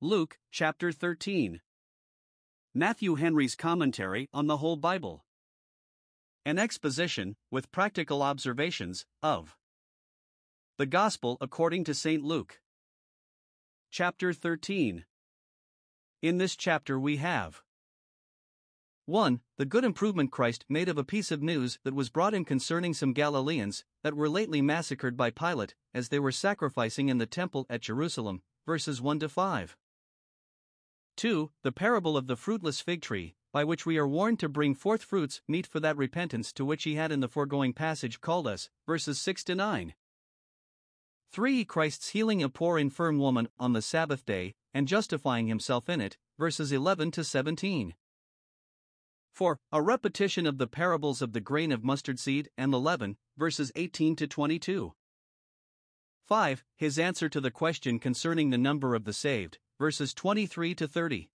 Luke chapter 13. Matthew Henry's commentary on the whole Bible. An exposition, with practical observations, of the Gospel according to St. Luke. Chapter 13. In this chapter we have 1. The good improvement Christ made of a piece of news that was brought in concerning some Galileans that were lately massacred by Pilate as they were sacrificing in the temple at Jerusalem, verses 1 to 5. 2. The parable of the fruitless fig tree, by which we are warned to bring forth fruits meet for that repentance to which he had in the foregoing passage called us, verses 6 to 9. 3. Christ's healing a poor infirm woman on the Sabbath day, and justifying himself in it, verses 11 to 17. 4. A repetition of the parables of the grain of mustard seed and the leaven, verses 18 to 22. 5. His answer to the question concerning the number of the saved, verses 23 to 30.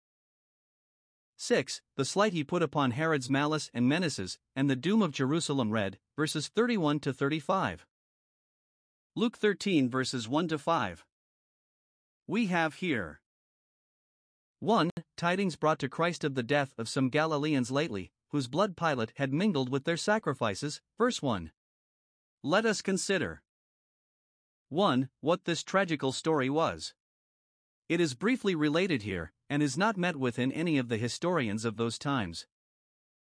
6. The slight he put upon Herod's malice and menaces, and the doom of Jerusalem read, verses 31 to 35. Luke 13 verses 1 to 5. We have here 1. Tidings brought to Christ of the death of some Galileans lately, whose blood Pilate had mingled with their sacrifices, verse 1. Let us consider 1. What this tragical story was. It is briefly related here, and is not met with in any of the historians of those times.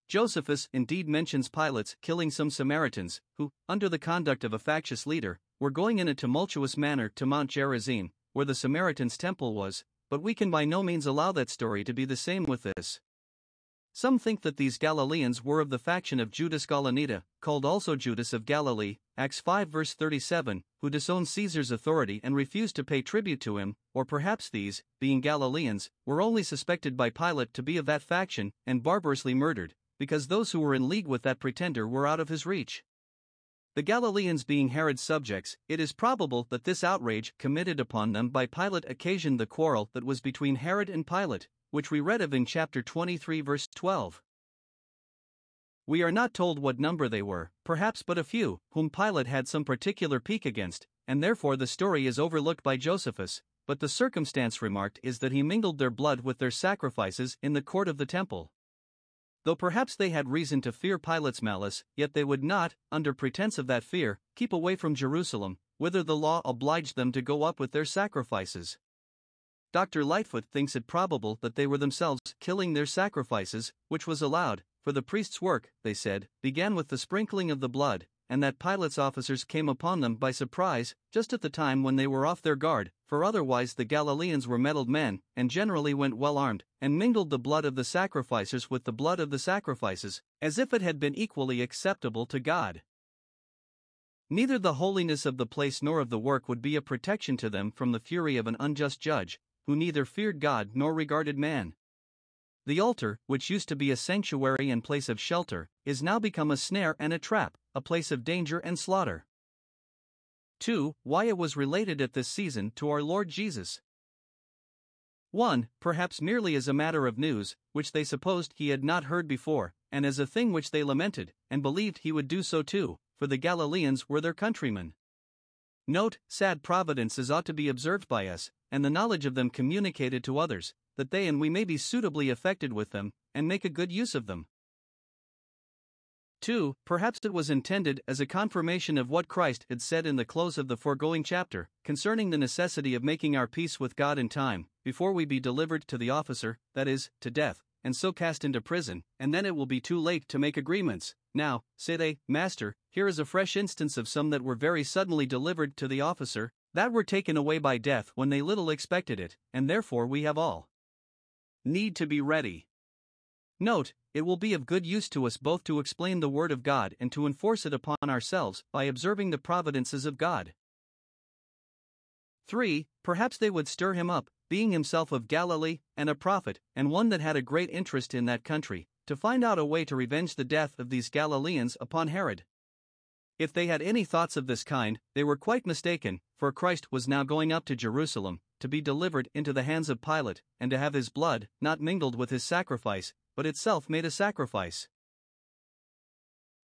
Josephus indeed mentions Pilate's killing some Samaritans, who, under the conduct of a factious leader, were going in a tumultuous manner to Mount Gerizim, where the Samaritans' temple was, but we can by no means allow that story to be the same with this. Some think that these Galileans were of the faction of Judas Gaulonita, called also Judas of Galilee, Acts 5 verse 37, who disowned Caesar's authority and refused to pay tribute to him, or perhaps these, being Galileans, were only suspected by Pilate to be of that faction and barbarously murdered, because those who were in league with that pretender were out of his reach. The Galileans being Herod's subjects, it is probable that this outrage committed upon them by Pilate occasioned the quarrel that was between Herod and Pilate, which we read of in chapter 23, verse 12. We are not told what number they were, perhaps but a few, whom Pilate had some particular pique against, and therefore the story is overlooked by Josephus, but the circumstance remarked is that he mingled their blood with their sacrifices in the court of the temple. Though perhaps they had reason to fear Pilate's malice, yet they would not, under pretense of that fear, keep away from Jerusalem, whither the law obliged them to go up with their sacrifices. Dr. Lightfoot thinks it probable that they were themselves killing their sacrifices, which was allowed, for the priest's work, they said, began with the sprinkling of the blood, and that Pilate's officers came upon them by surprise, just at the time when they were off their guard, for otherwise the Galileans were mettled men, and generally went well armed, and mingled the blood of the sacrificers with the blood of the sacrifices, as if it had been equally acceptable to God. Neither the holiness of the place nor of the work would be a protection to them from the fury of an unjust judge, who neither feared God nor regarded man. The altar, which used to be a sanctuary and place of shelter, is now become a snare and a trap, a place of danger and slaughter. 2. Why it was related at this season to our Lord Jesus. 1. Perhaps merely as a matter of news, which they supposed he had not heard before, and as a thing which they lamented, and believed he would do so too, for the Galileans were their countrymen. Note, sad providences ought to be observed by us, and the knowledge of them communicated to others, that they and we may be suitably affected with them, and make a good use of them. 2. Perhaps it was intended as a confirmation of what Christ had said in the close of the foregoing chapter, concerning the necessity of making our peace with God in time, before we be delivered to the officer, that is, to death, and so cast into prison, and then it will be too late to make agreements. Now, say they, Master, here is a fresh instance of some that were very suddenly delivered to the officer, that were taken away by death when they little expected it, and therefore we have all need to be ready. Note, it will be of good use to us both to explain the Word of God and to enforce it upon ourselves by observing the providences of God. 3. Perhaps they would stir him up, being himself of Galilee, and a prophet, and one that had a great interest in that country, to find out a way to revenge the death of these Galileans upon Herod. If they had any thoughts of this kind, they were quite mistaken, for Christ was now going up to Jerusalem, to be delivered into the hands of Pilate, and to have his blood, not mingled with his sacrifice, but itself made a sacrifice.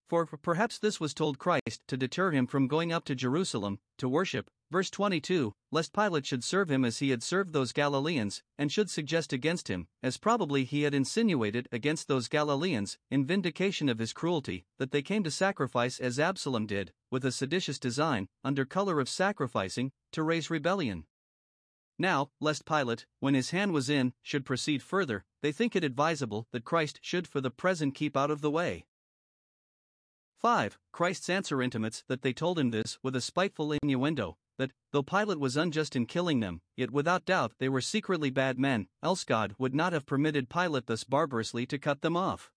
For perhaps this was told Christ to deter him from going up to Jerusalem to worship. Verse 22 Lest Pilate should serve him as he had served those Galileans, and should suggest against him, as probably he had insinuated against those Galileans, in vindication of his cruelty, that they came to sacrifice as Absalom did, with a seditious design, under color of sacrificing, to raise rebellion. Now, lest Pilate, when his hand was in, should proceed further, they think it advisable that Christ should for the present keep out of the way. 5. Christ's answer intimates that they told him this with a spiteful innuendo, that, though Pilate was unjust in killing them, yet without doubt they were secretly bad men, else God would not have permitted Pilate thus barbarously to cut them off.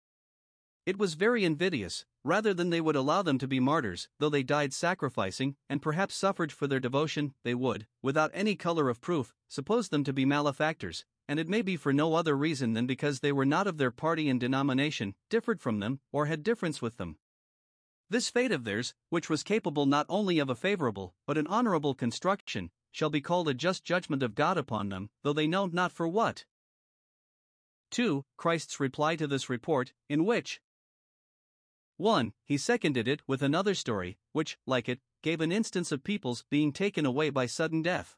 It was very invidious, rather than they would allow them to be martyrs, though they died sacrificing, and perhaps suffered for their devotion, they would, without any color of proof, suppose them to be malefactors, and it may be for no other reason than because they were not of their party and denomination, differed from them, or had difference with them. This fate of theirs, which was capable not only of a favorable, but an honorable construction, shall be called a just judgment of God upon them, though they know not for what. 2. Christ's reply to this report, in which, 1. He seconded it with another story, which, like it, gave an instance of peoples being taken away by sudden death.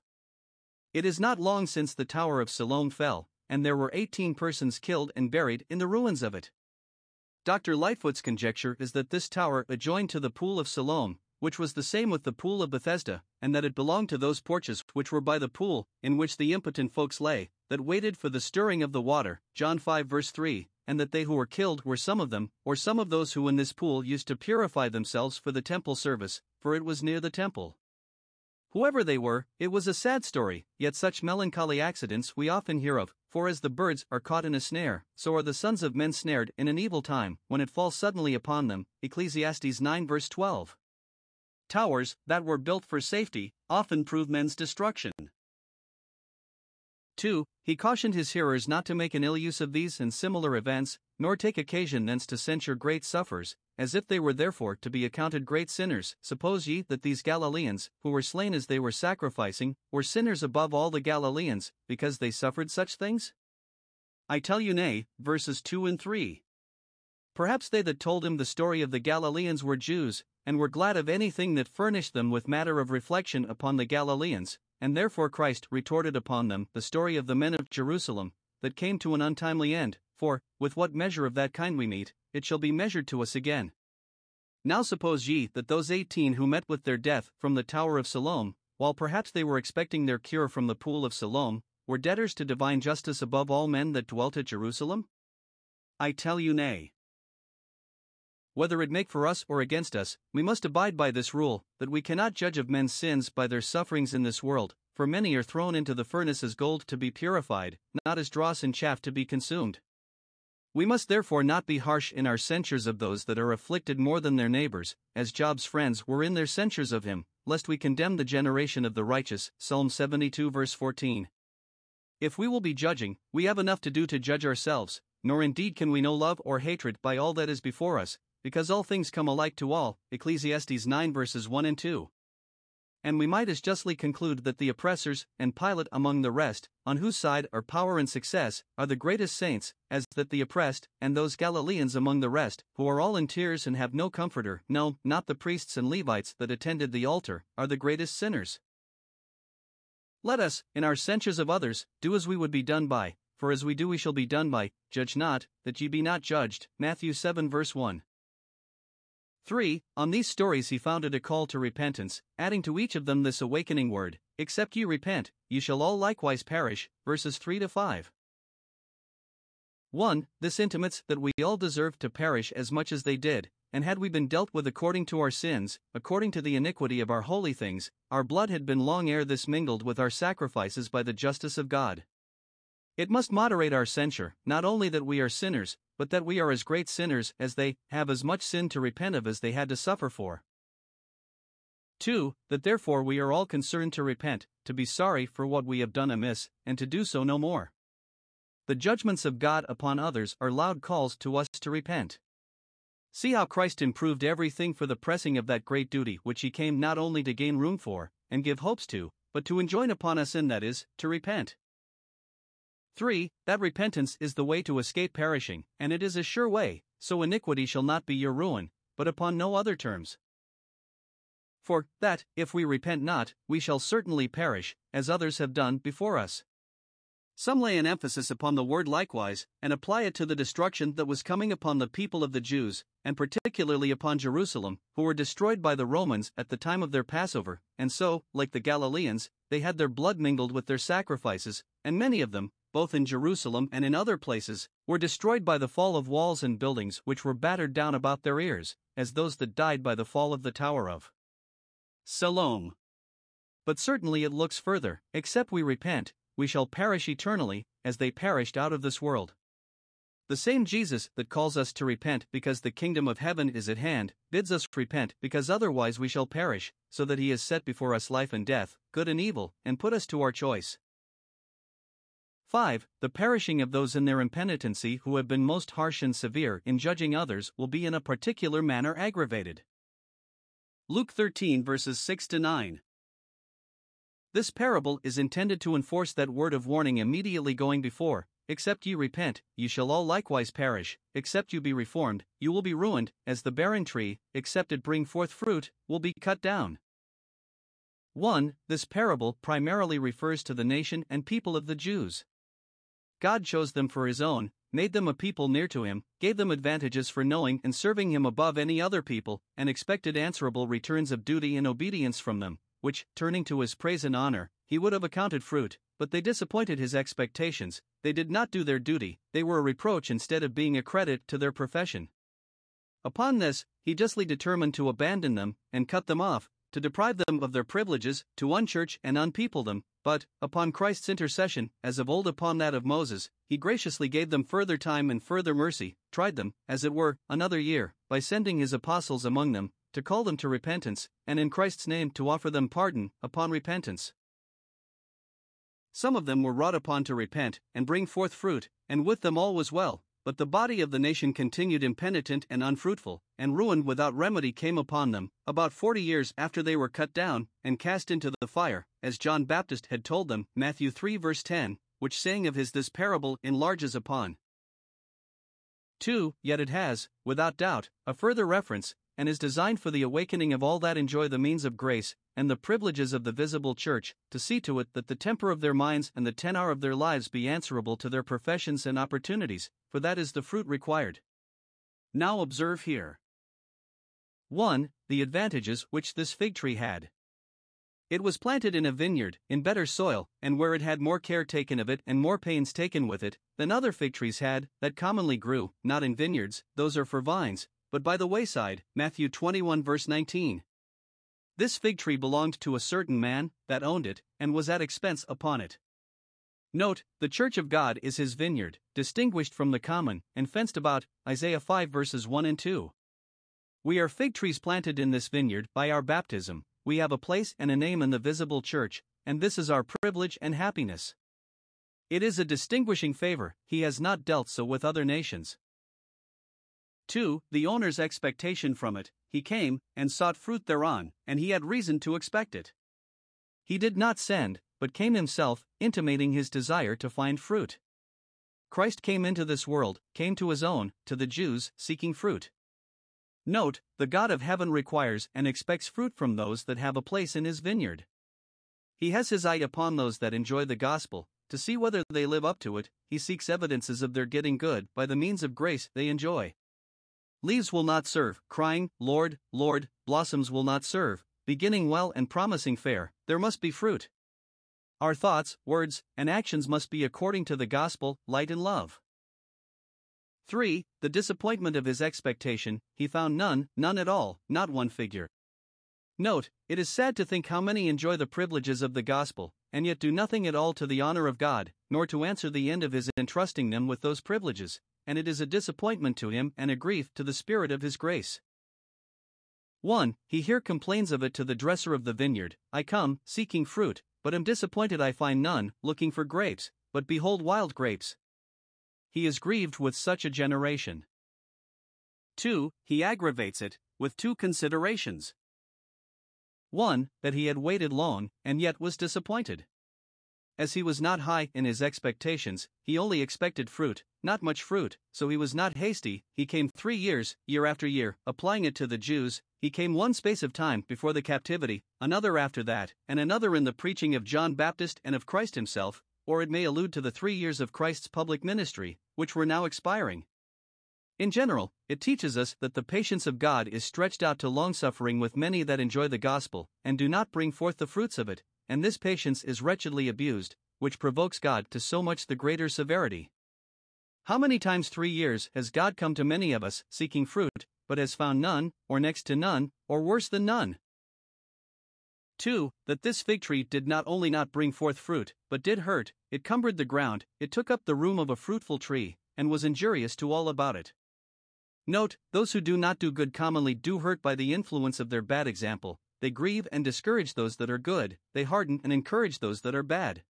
It is not long since the Tower of Siloam fell, and there were 18 persons killed and buried in the ruins of it. Dr. Lightfoot's conjecture is that this tower adjoined to the Pool of Siloam, which was the same with the Pool of Bethesda, and that it belonged to those porches which were by the pool, in which the impotent folks lay, that waited for the stirring of the water. John 5 verse 3, and that they who were killed were some of them, or some of those who in this pool used to purify themselves for the temple service, for it was near the temple. Whoever they were, it was a sad story, yet such melancholy accidents we often hear of, for as the birds are caught in a snare, so are the sons of men snared in an evil time, when it falls suddenly upon them. Ecclesiastes 9 verse 12. Towers, that were built for safety, often prove men's destruction. 2. He cautioned his hearers not to make an ill use of these and similar events, nor take occasion thence to censure great sufferers, as if they were therefore to be accounted great sinners. Suppose ye that these Galileans, who were slain as they were sacrificing, were sinners above all the Galileans, because they suffered such things? I tell you nay, verses 2 and 3. Perhaps they that told him the story of the Galileans were Jews, and were glad of anything that furnished them with matter of reflection upon the Galileans, and therefore Christ retorted upon them the story of the men of Jerusalem, that came to an untimely end, for, with what measure of that kind we meet, it shall be measured to us again. Now suppose ye that those eighteen who met with their death from the Tower of Siloam, while perhaps they were expecting their cure from the pool of Siloam, were debtors to divine justice above all men that dwelt at Jerusalem? I tell you nay whether it make for us or against us, we must abide by this rule, that we cannot judge of men's sins by their sufferings in this world, for many are thrown into the furnace as gold to be purified, not as dross and chaff to be consumed. We must therefore not be harsh in our censures of those that are afflicted more than their neighbors, as Job's friends were in their censures of him, lest we condemn the generation of the righteous. Psalm 72 verse 14. If we will be judging, we have enough to do to judge ourselves, nor indeed can we know love or hatred by all that is before us, because all things come alike to all. Ecclesiastes 9 verses 1 and 2. And we might as justly conclude that the oppressors, and Pilate among the rest, on whose side are power and success, are the greatest saints, as that the oppressed, and those Galileans among the rest, who are all in tears and have no comforter, no, not the priests and Levites that attended the altar, are the greatest sinners. Let us, in our censures of others, do as we would be done by, for as we do we shall be done by. Judge not, that ye be not judged. Matthew 7 verse 1. 3. On these stories he founded a call to repentance, adding to each of them this awakening word Except ye repent, ye shall all likewise perish. Verses 3 to 5. 1. This intimates that we all deserve to perish as much as they did, and had we been dealt with according to our sins, according to the iniquity of our holy things, our blood had been long ere this mingled with our sacrifices by the justice of God. It must moderate our censure, not only that we are sinners, but that we are as great sinners as they, have as much sin to repent of as they had to suffer for. 2. That therefore we are all concerned to repent, to be sorry for what we have done amiss, and to do so no more. The judgments of God upon others are loud calls to us to repent. See how Christ improved everything for the pressing of that great duty which he came not only to gain room for, and give hopes to, but to enjoin upon us in that is, to repent. 3. That repentance is the way to escape perishing, and it is a sure way, so iniquity shall not be your ruin, but upon no other terms. For, that, if we repent not, we shall certainly perish, as others have done before us. Some lay an emphasis upon the word likewise, and apply it to the destruction that was coming upon the people of the Jews, and particularly upon Jerusalem, who were destroyed by the Romans at the time of their Passover, and so, like the Galileans, they had their blood mingled with their sacrifices, and many of them, both in Jerusalem and in other places, were destroyed by the fall of walls and buildings which were battered down about their ears, as those that died by the fall of the tower of Siloam. But certainly it looks further, except we repent, we shall perish eternally, as they perished out of this world. The same Jesus that calls us to repent because the kingdom of heaven is at hand, bids us repent because otherwise we shall perish, so that he has set before us life and death, good and evil, and put us to our choice. 5. The perishing of those in their impenitency who have been most harsh and severe in judging others will be in a particular manner aggravated. Luke 13 verses 6 to 9. This parable is intended to enforce that word of warning immediately going before Except ye repent, ye shall all likewise perish, except you be reformed, you will be ruined, as the barren tree, except it bring forth fruit, will be cut down. 1. This parable primarily refers to the nation and people of the Jews. God chose them for his own, made them a people near to him, gave them advantages for knowing and serving him above any other people, and expected answerable returns of duty and obedience from them, which, turning to his praise and honor, he would have accounted fruit, but they disappointed his expectations, they did not do their duty, they were a reproach instead of being a credit to their profession. Upon this, he justly determined to abandon them, and cut them off, to deprive them of their privileges, to unchurch and unpeople them, but, upon Christ's intercession, as of old upon that of Moses, he graciously gave them further time and further mercy, tried them, as it were, another year, by sending his apostles among them, to call them to repentance, and in Christ's name to offer them pardon, upon repentance. Some of them were wrought upon to repent, and bring forth fruit, and with them all was well, but the body of the nation continued impenitent and unfruitful, and ruin without remedy came upon them, about forty years after they were cut down, and cast into the fire, as John Baptist had told them, Matthew 3 verse 10, which saying of his this parable enlarges upon. 2. Yet it has, without doubt, a further reference, and is designed for the awakening of all that enjoy the means of grace and the privileges of the visible church, to see to it that the temper of their minds and the tenor of their lives be answerable to their professions and opportunities, for that is the fruit required. Now observe here 1. The advantages which this fig tree had. It was planted in a vineyard, in better soil, and where it had more care taken of it and more pains taken with it than other fig trees had, that commonly grew, not in vineyards, those are for vines, but by the wayside. Matthew 21 verse 19. This fig tree belonged to a certain man that owned it and was at expense upon it. Note, the church of God is his vineyard, distinguished from the common, and fenced about, Isaiah 5 verses 1 and 2. We are fig trees planted in this vineyard by our baptism, we have a place and a name in the visible church, and this is our privilege and happiness. It is a distinguishing favor, he has not dealt so with other nations. 2. The owner's expectation from it, he came, and sought fruit thereon, and he had reason to expect it. He did not send, but came himself, intimating his desire to find fruit. Christ came into this world, came to his own, to the Jews, seeking fruit. Note, the God of heaven requires and expects fruit from those that have a place in his vineyard. He has his eye upon those that enjoy the gospel, to see whether they live up to it, he seeks evidences of their getting good by the means of grace they enjoy. Leaves will not serve, crying, Lord, Lord, blossoms will not serve, beginning well and promising fair, there must be fruit. Our thoughts, words, and actions must be according to the gospel, light and love. 3. The disappointment of his expectation, he found none, none at all, not one figure. Note, it is sad to think how many enjoy the privileges of the gospel, and yet do nothing at all to the honor of God, nor to answer the end of his entrusting them with those privileges, and it is a disappointment to him and a grief to the Spirit of his grace. 1. He here complains of it to the dresser of the vineyard I come, seeking fruit, but am disappointed I find none, looking for grapes, but behold wild grapes. He is grieved with such a generation. 2. He aggravates it, with two considerations. 1. That he had waited long, and yet was disappointed. As he was not high in his expectations, he only expected fruit, not much fruit, so he was not hasty. He came three years, year after year, applying it to the Jews. He came one space of time before the captivity, another after that, and another in the preaching of John Baptist and of Christ himself, or it may allude to the three years of Christ's public ministry, which were now expiring. In general, it teaches us that the patience of God is stretched out to longsuffering with many that enjoy the gospel, and do not bring forth the fruits of it, and this patience is wretchedly abused, which provokes God to so much the greater severity. How many times three years has God come to many of us seeking fruit, but has found none, or next to none, or worse than none? 2. That this fig tree did not only not bring forth fruit, but did hurt, it cumbered the ground, it took up the room of a fruitful tree, and was injurious to all about it. Note, those who do not do good commonly do hurt by the influence of their bad example, they grieve and discourage those that are good, they harden and encourage those that are bad.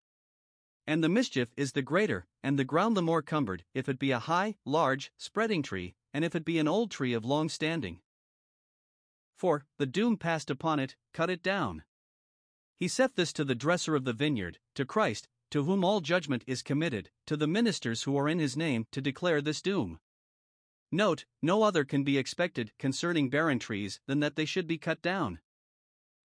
And the mischief is the greater, and the ground the more cumbered, if it be a high, large, spreading tree, and if it be an old tree of long standing. For, the doom passed upon it, cut it down. He saith this to the dresser of the vineyard, to Christ, to whom all judgment is committed, to the ministers who are in his name, to declare this doom. Note, no other can be expected concerning barren trees than that they should be cut down.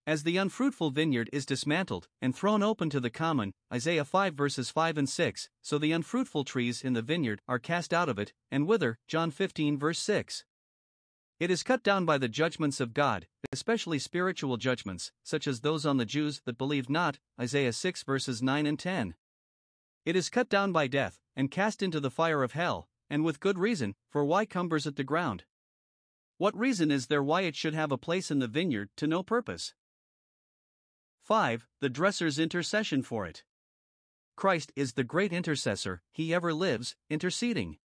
As the unfruitful vineyard is dismantled and thrown open to the common, Isaiah 5 verses 5 and 6, so the unfruitful trees in the vineyard are cast out of it, and wither, John 15 verse 6. It is cut down by the judgments of God, especially spiritual judgments, such as those on the Jews that believed not, Isaiah 6 verses 9 and 10. It is cut down by death, and cast into the fire of hell, and with good reason, for why cumbers it the ground? What reason is there why it should have a place in the vineyard to no purpose? 5. The dresser's intercession for it. Christ is the great intercessor, he ever lives, interceding.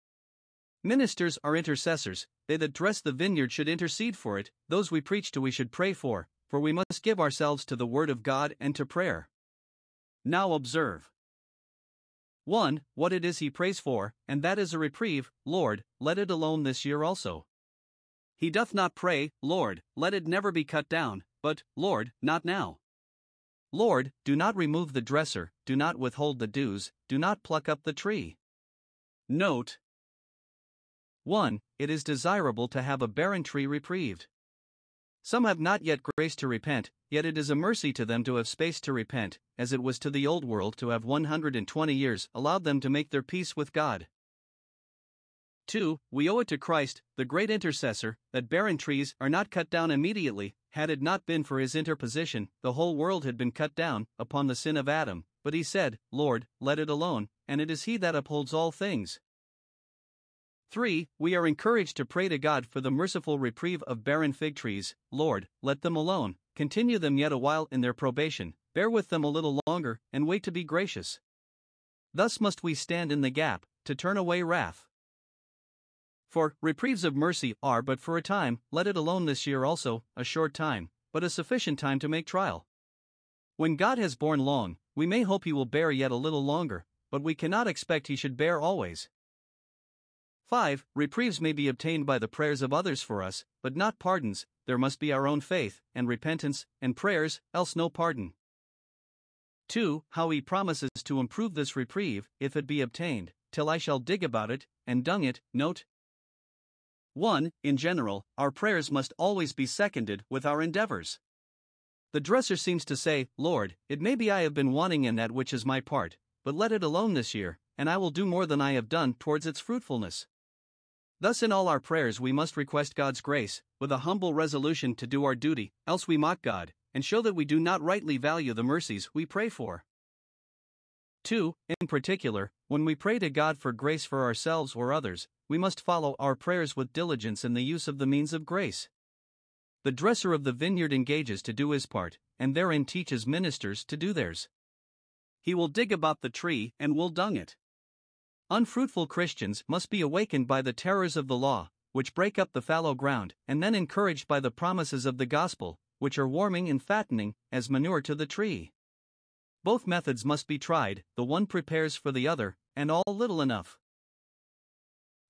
Ministers are intercessors, they that dress the vineyard should intercede for it, those we preach to we should pray for, for we must give ourselves to the Word of God and to prayer. Now observe 1. What it is he prays for, and that is a reprieve, Lord, let it alone this year also. He doth not pray, Lord, let it never be cut down, but, Lord, not now. Lord, do not remove the dresser, do not withhold the dews, do not pluck up the tree. Note 1. It is desirable to have a barren tree reprieved. Some have not yet grace to repent, yet it is a mercy to them to have space to repent, as it was to the old world to have 120 years allowed them to make their peace with God. 2. We owe it to Christ, the great intercessor, that barren trees are not cut down immediately. Had it not been for his interposition, the whole world had been cut down, upon the sin of Adam. But he said, Lord, let it alone, and it is he that upholds all things. 3. We are encouraged to pray to God for the merciful reprieve of barren fig trees. Lord, let them alone, continue them yet a while in their probation, bear with them a little longer, and wait to be gracious. Thus must we stand in the gap, to turn away wrath. For reprieves of mercy are but for a time, let it alone this year also, a short time, but a sufficient time to make trial. When God has borne long, we may hope he will bear yet a little longer, but we cannot expect he should bear always. 5. Reprieves may be obtained by the prayers of others for us, but not pardons, there must be our own faith, and repentance, and prayers, else no pardon. 2. How he promises to improve this reprieve, if it be obtained, till I shall dig about it, and dung it. Note 1. In general, our prayers must always be seconded with our endeavors. The dresser seems to say, Lord, it may be I have been wanting in that which is my part, but let it alone this year, and I will do more than I have done towards its fruitfulness. Thus, in all our prayers, we must request God's grace, with a humble resolution to do our duty, else we mock God, and show that we do not rightly value the mercies we pray for. 2. In particular, when we pray to God for grace for ourselves or others, we must follow our prayers with diligence in the use of the means of grace. The dresser of the vineyard engages to do his part, and therein teaches ministers to do theirs. He will dig about the tree and will dung it. Unfruitful Christians must be awakened by the terrors of the law, which break up the fallow ground, and then encouraged by the promises of the gospel, which are warming and fattening, as manure to the tree. Both methods must be tried, the one prepares for the other, and all little enough.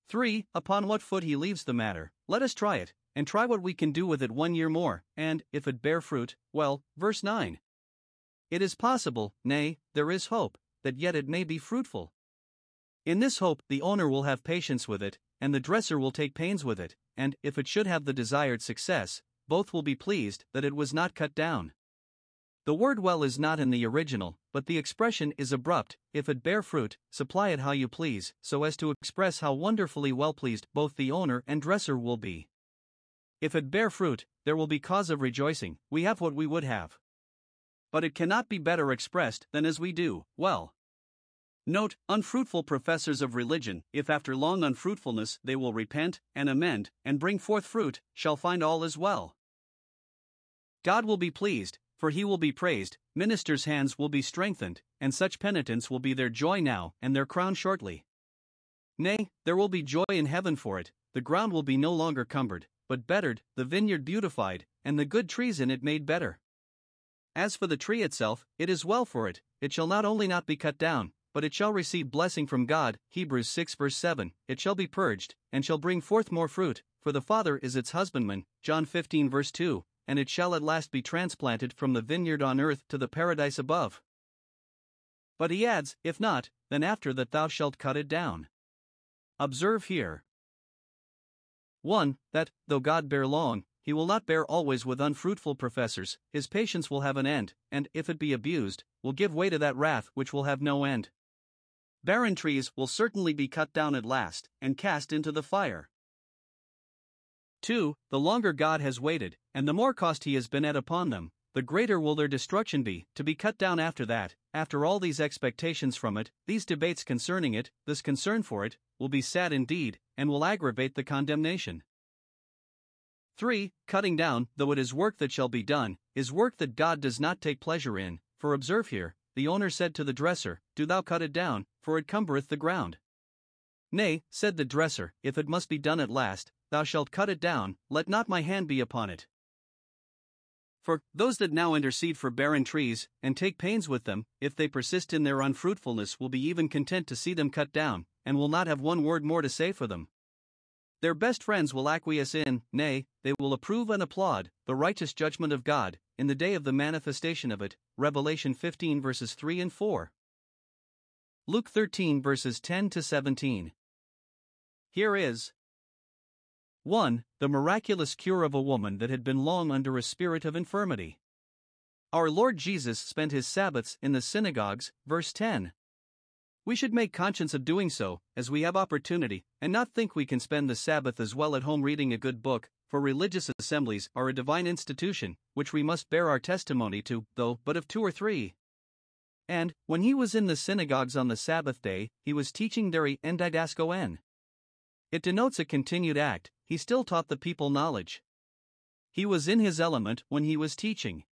3. Upon what foot he leaves the matter, let us try it, and try what we can do with it one year more, and, if it bear fruit, well, verse 9. It is possible, nay, there is hope, that yet it may be fruitful. In this hope, the owner will have patience with it, and the dresser will take pains with it, and, if it should have the desired success, both will be pleased that it was not cut down. The word well is not in the original, but the expression is abrupt. If it bear fruit, supply it how you please, so as to express how wonderfully well pleased both the owner and dresser will be. If it bear fruit, there will be cause of rejoicing, we have what we would have. But it cannot be better expressed than as we do, well. Note, unfruitful professors of religion, if after long unfruitfulness they will repent, and amend, and bring forth fruit, shall find all is well. God will be pleased, for he will be praised, ministers' hands will be strengthened, and such penitence will be their joy now and their crown shortly. Nay, there will be joy in heaven for it, the ground will be no longer cumbered, but bettered, the vineyard beautified, and the good trees in it made better. As for the tree itself, it is well for it, it shall not only not be cut down, but it shall receive blessing from God. Hebrews 6 verse 7 It shall be purged, and shall bring forth more fruit, for the Father is its husbandman. John 15 verse 2 And it shall at last be transplanted from the vineyard on earth to the paradise above. But he adds, If not, then after that thou shalt cut it down. Observe here 1. That, though God bear long, he will not bear always with unfruitful professors, his patience will have an end, and, if it be abused, will give way to that wrath which will have no end. Barren trees will certainly be cut down at last, and cast into the fire. 2. The longer God has waited, and the more cost he has been at upon them, the greater will their destruction be, to be cut down after that, after all these expectations from it, these debates concerning it, this concern for it, will be sad indeed, and will aggravate the condemnation. 3. Cutting down, though it is work that shall be done, is work that God does not take pleasure in, for observe here, the owner said to the dresser, Do thou cut it down, for it cumbereth the ground. Nay, said the dresser, if it must be done at last, thou shalt cut it down, let not my hand be upon it. For those that now intercede for barren trees, and take pains with them, if they persist in their unfruitfulness, will be even content to see them cut down, and will not have one word more to say for them. Their best friends will acquiesce in, nay, they will approve and applaud, the righteous judgment of God, in the day of the manifestation of it. Revelation 15 verses 3 and 4. Luke 13 verses 10 to 17. Here is 1. The miraculous cure of a woman that had been long under a spirit of infirmity. Our Lord Jesus spent his Sabbaths in the synagogues, verse 10. We should make conscience of doing so, as we have opportunity, and not think we can spend the Sabbath as well at home reading a good book, for religious assemblies are a divine institution, which we must bear our testimony to, though but of two or three. And, when he was in the synagogues on the Sabbath day, he was teaching there en didaskon. It denotes a continued act, he still taught the people knowledge. He was in his element when he was teaching.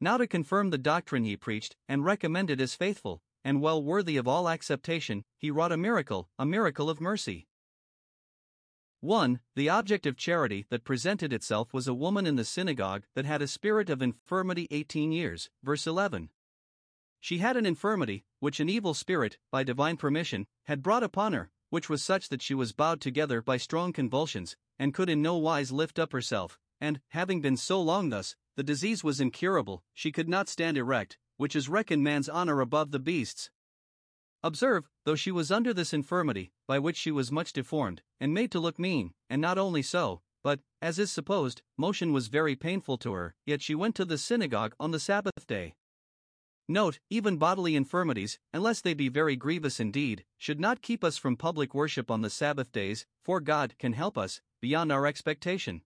Now to confirm the doctrine he preached, and recommended as faithful, and well worthy of all acceptation, he wrought a miracle, a miracle of mercy. 1. The object of charity that presented itself was a woman in the synagogue that had a spirit of infirmity 18 years, verse 11. She had an infirmity, which an evil spirit, by divine permission, had brought upon her, which was such that she was bowed together by strong convulsions, and could in no wise lift up herself, and, having been so long thus, the disease was incurable, she could not stand erect, which is reckoned man's honor above the beasts. Observe, though she was under this infirmity, by which she was much deformed, and made to look mean, and not only so, but, as is supposed, motion was very painful to her, yet she went to the synagogue on the Sabbath day. Note, even bodily infirmities, unless they be very grievous indeed, should not keep us from public worship on the Sabbath days, for God can help us, beyond our expectation.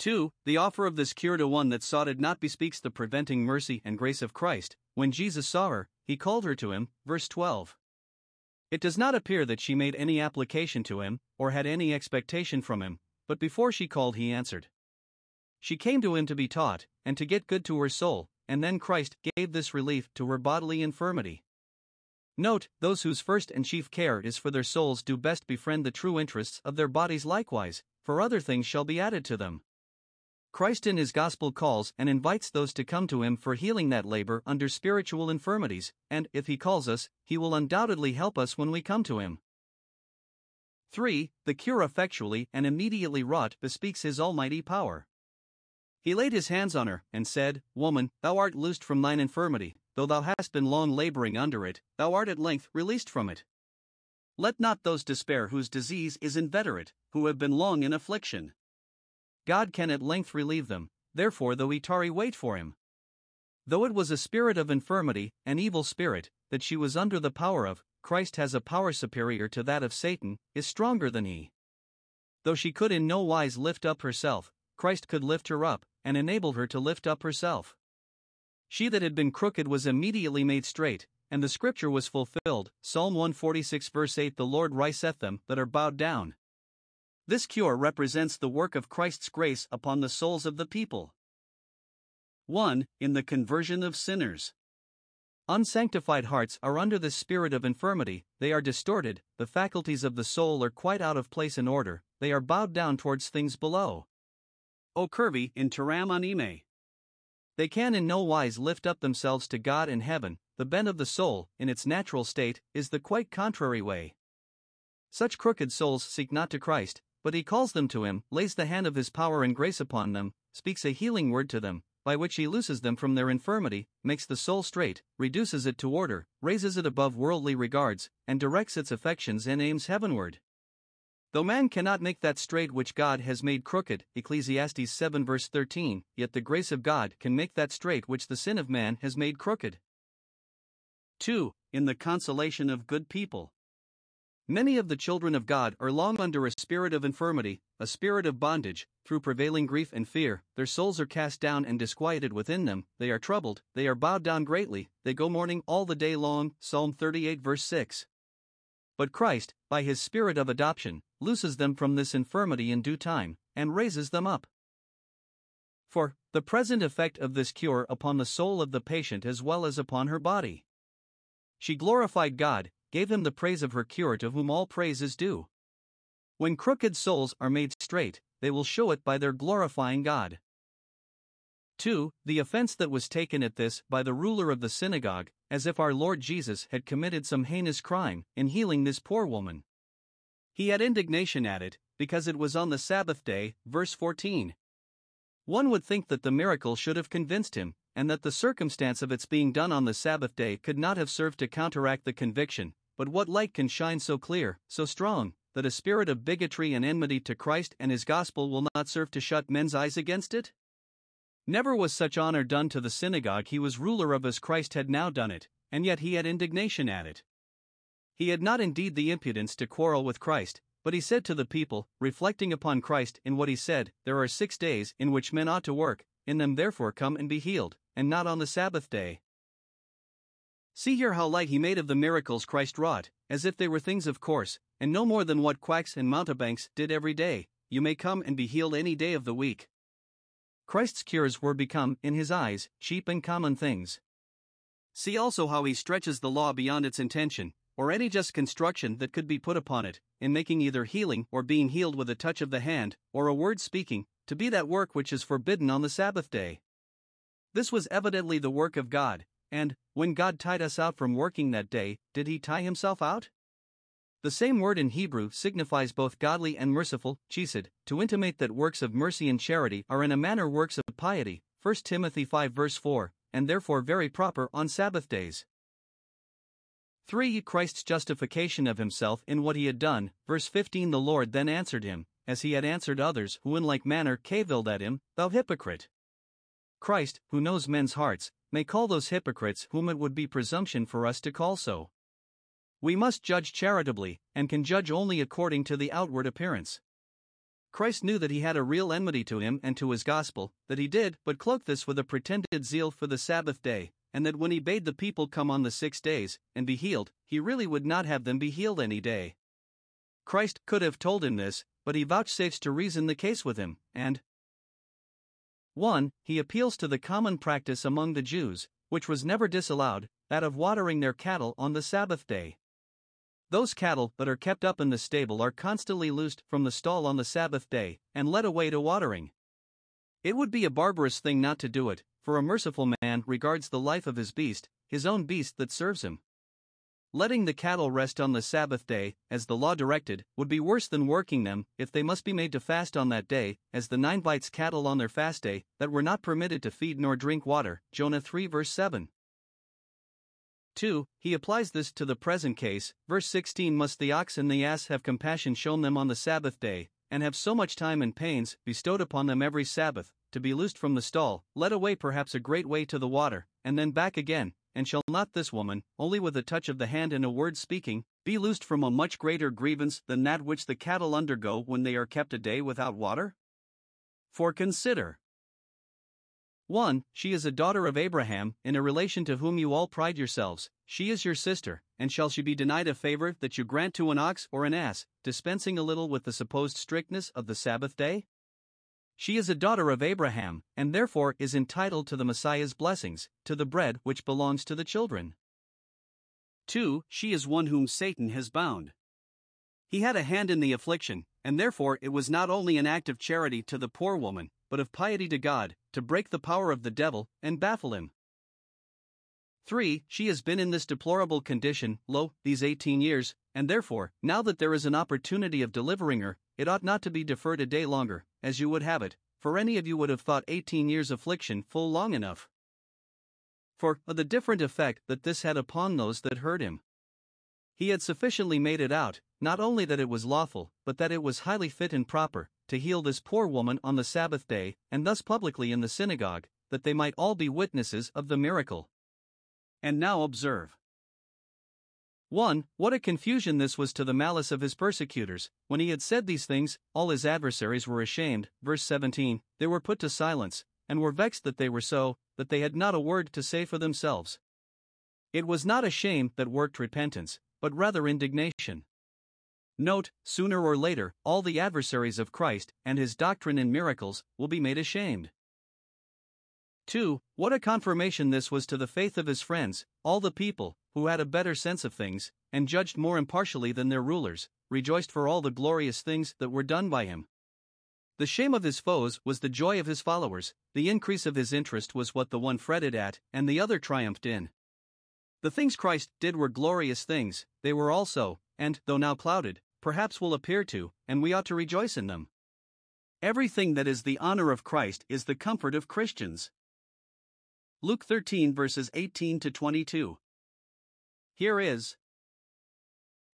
2. The offer of this cure to one that sought it not bespeaks the preventing mercy and grace of Christ. When Jesus saw her, he called her to him. Verse 12. It does not appear that she made any application to him, or had any expectation from him, but before she called, he answered. She came to him to be taught, and to get good to her soul, and then Christ gave this relief to her bodily infirmity. Note, those whose first and chief care is for their souls do best befriend the true interests of their bodies likewise, for other things shall be added to them. Christ in his gospel calls and invites those to come to him for healing that labor under spiritual infirmities, and, if he calls us, he will undoubtedly help us when we come to him. 3. The cure effectually and immediately wrought bespeaks his almighty power. He laid his hands on her, and said, Woman, thou art loosed from thine infirmity. though thou hast been long laboring under it, thou art at length released from it. Let not those despair whose disease is inveterate, who have been long in affliction. God can at length relieve them, therefore, though Itari wait for him. Though it was a spirit of infirmity, an evil spirit, that she was under the power of, Christ has a power superior to that of Satan, is stronger than he. Though she could in no wise lift up herself, Christ could lift her up, and enable her to lift up herself. She that had been crooked was immediately made straight, and the scripture was fulfilled Psalm 146, verse 8 The Lord riseth them that are bowed down. This cure represents the work of Christ's grace upon the souls of the people. 1. In the conversion of sinners. Unsanctified hearts are under the spirit of infirmity, they are distorted, the faculties of the soul are quite out of place and order, they are bowed down towards things below. O curvae in teram animae. They can in no wise lift up themselves to God in heaven, the bent of the soul, in its natural state, is the quite contrary way. Such crooked souls seek not to Christ, but he calls them to him, lays the hand of his power and grace upon them, speaks a healing word to them, by which he looses them from their infirmity, makes the soul straight, reduces it to order, raises it above worldly regards, and directs its affections and aims heavenward. Though man cannot make that straight which God has made crooked, Ecclesiastes 7 verse 13, yet the grace of God can make that straight which the sin of man has made crooked. 2. In the consolation of good people. Many of the children of God are long under a spirit of infirmity, a spirit of bondage, through prevailing grief and fear, their souls are cast down and disquieted within them, they are troubled, they are bowed down greatly, they go mourning all the day long. Psalm 38 verse 6. But Christ, by his spirit of adoption, looses them from this infirmity in due time, and raises them up. For, the present effect of this cure upon the soul of the patient as well as upon her body. She glorified God, gave him the praise of her cure to whom all praise is due. When crooked souls are made straight, they will show it by their glorifying God. 2. The offense that was taken at this by the ruler of the synagogue, as if our Lord Jesus had committed some heinous crime in healing this poor woman. He had indignation at it, because it was on the Sabbath day, verse 14. One would think that the miracle should have convinced him, and that the circumstance of its being done on the Sabbath day could not have served to counteract the conviction, but what light can shine so clear, so strong, that a spirit of bigotry and enmity to Christ and his gospel will not serve to shut men's eyes against it? Never was such honor done to the synagogue he was ruler of as Christ had now done it, and yet he had indignation at it. He had not indeed the impudence to quarrel with Christ, but he said to the people, reflecting upon Christ in what he said, There are six days in which men ought to work, in them therefore come and be healed, and not on the Sabbath day. See here how light he made of the miracles Christ wrought, as if they were things of course, and no more than what quacks and mountebanks did every day. You may come and be healed any day of the week. Christ's cures were become, in his eyes, cheap and common things. See also how he stretches the law beyond its intention, or any just construction that could be put upon it, in making either healing or being healed with a touch of the hand, or a word speaking, to be that work which is forbidden on the Sabbath day. This was evidently the work of God, and, when God tied us out from working that day, did he tie himself out? The same word in Hebrew signifies both godly and merciful, chesed, to intimate that works of mercy and charity are in a manner works of piety, 1 Timothy 5 verse 4, and therefore very proper on Sabbath days. 3. Christ's justification of himself in what he had done. Verse 15 The Lord then answered him, as he had answered others who in like manner cavilled at him, Thou hypocrite! Christ, who knows men's hearts, may call those hypocrites whom it would be presumption for us to call so. We must judge charitably, and can judge only according to the outward appearance. Christ knew that he had a real enmity to him and to his gospel, that he did but cloak this with a pretended zeal for the Sabbath day, and that when he bade the people come on the six days and be healed, he really would not have them be healed any day. Christ could have told him this, but he vouchsafes to reason the case with him, and 1. He appeals to the common practice among the Jews, which was never disallowed, that of watering their cattle on the Sabbath day. Those cattle that are kept up in the stable are constantly loosed from the stall on the Sabbath day and led away to watering. It would be a barbarous thing not to do it, for a merciful man regards the life of his beast, his own beast that serves him. Letting the cattle rest on the Sabbath day, as the law directed, would be worse than working them, if they must be made to fast on that day, as the Ninevites cattle on their fast day, that were not permitted to feed nor drink water. Jonah 3 verse 7. 2. He applies this to the present case. Verse 16 Must the ox and the ass have compassion shown them on the Sabbath day, and have so much time and pains bestowed upon them every Sabbath, to be loosed from the stall, led away perhaps a great way to the water, and then back again, and shall not this woman, only with a touch of the hand and a word speaking, be loosed from a much greater grievance than that which the cattle undergo when they are kept a day without water? For consider 1. She is a daughter of Abraham, in a relation to whom you all pride yourselves. She is your sister, and shall she be denied a favor that you grant to an ox or an ass, dispensing a little with the supposed strictness of the Sabbath day? She is a daughter of Abraham, and therefore is entitled to the Messiah's blessings, to the bread which belongs to the children. 2. She is one whom Satan has bound. He had a hand in the affliction, and therefore it was not only an act of charity to the poor woman, but of piety to God, to break the power of the devil and baffle him. 3. She has been in this deplorable condition, lo, these 18 years, and therefore, now that there is an opportunity of delivering her, it ought not to be deferred a day longer, as you would have it, for any of you would have thought 18 years' affliction full long enough. For, the different effect that this had upon those that heard him. He had sufficiently made it out, not only that it was lawful, but that it was highly fit and proper, to heal this poor woman on the Sabbath day, and thus publicly in the synagogue, that they might all be witnesses of the miracle. And now observe. 1. What a confusion this was to the malice of his persecutors. When he had said these things, all his adversaries were ashamed. Verse 17 They were put to silence, and were vexed that they were so, that they had not a word to say for themselves. It was not a shame that worked repentance, but rather indignation. Note, sooner or later, all the adversaries of Christ and his doctrine and miracles will be made ashamed. 2. What a confirmation this was to the faith of his friends, all the people, who had a better sense of things, and judged more impartially than their rulers, rejoiced for all the glorious things that were done by him. The shame of his foes was the joy of his followers, the increase of his interest was what the one fretted at, and the other triumphed in. The things Christ did were glorious things, they were also, and, though now clouded, perhaps will appear to, and we ought to rejoice in them. Everything that is the honor of Christ is the comfort of Christians. Luke 13 verses 18 to 22. Here is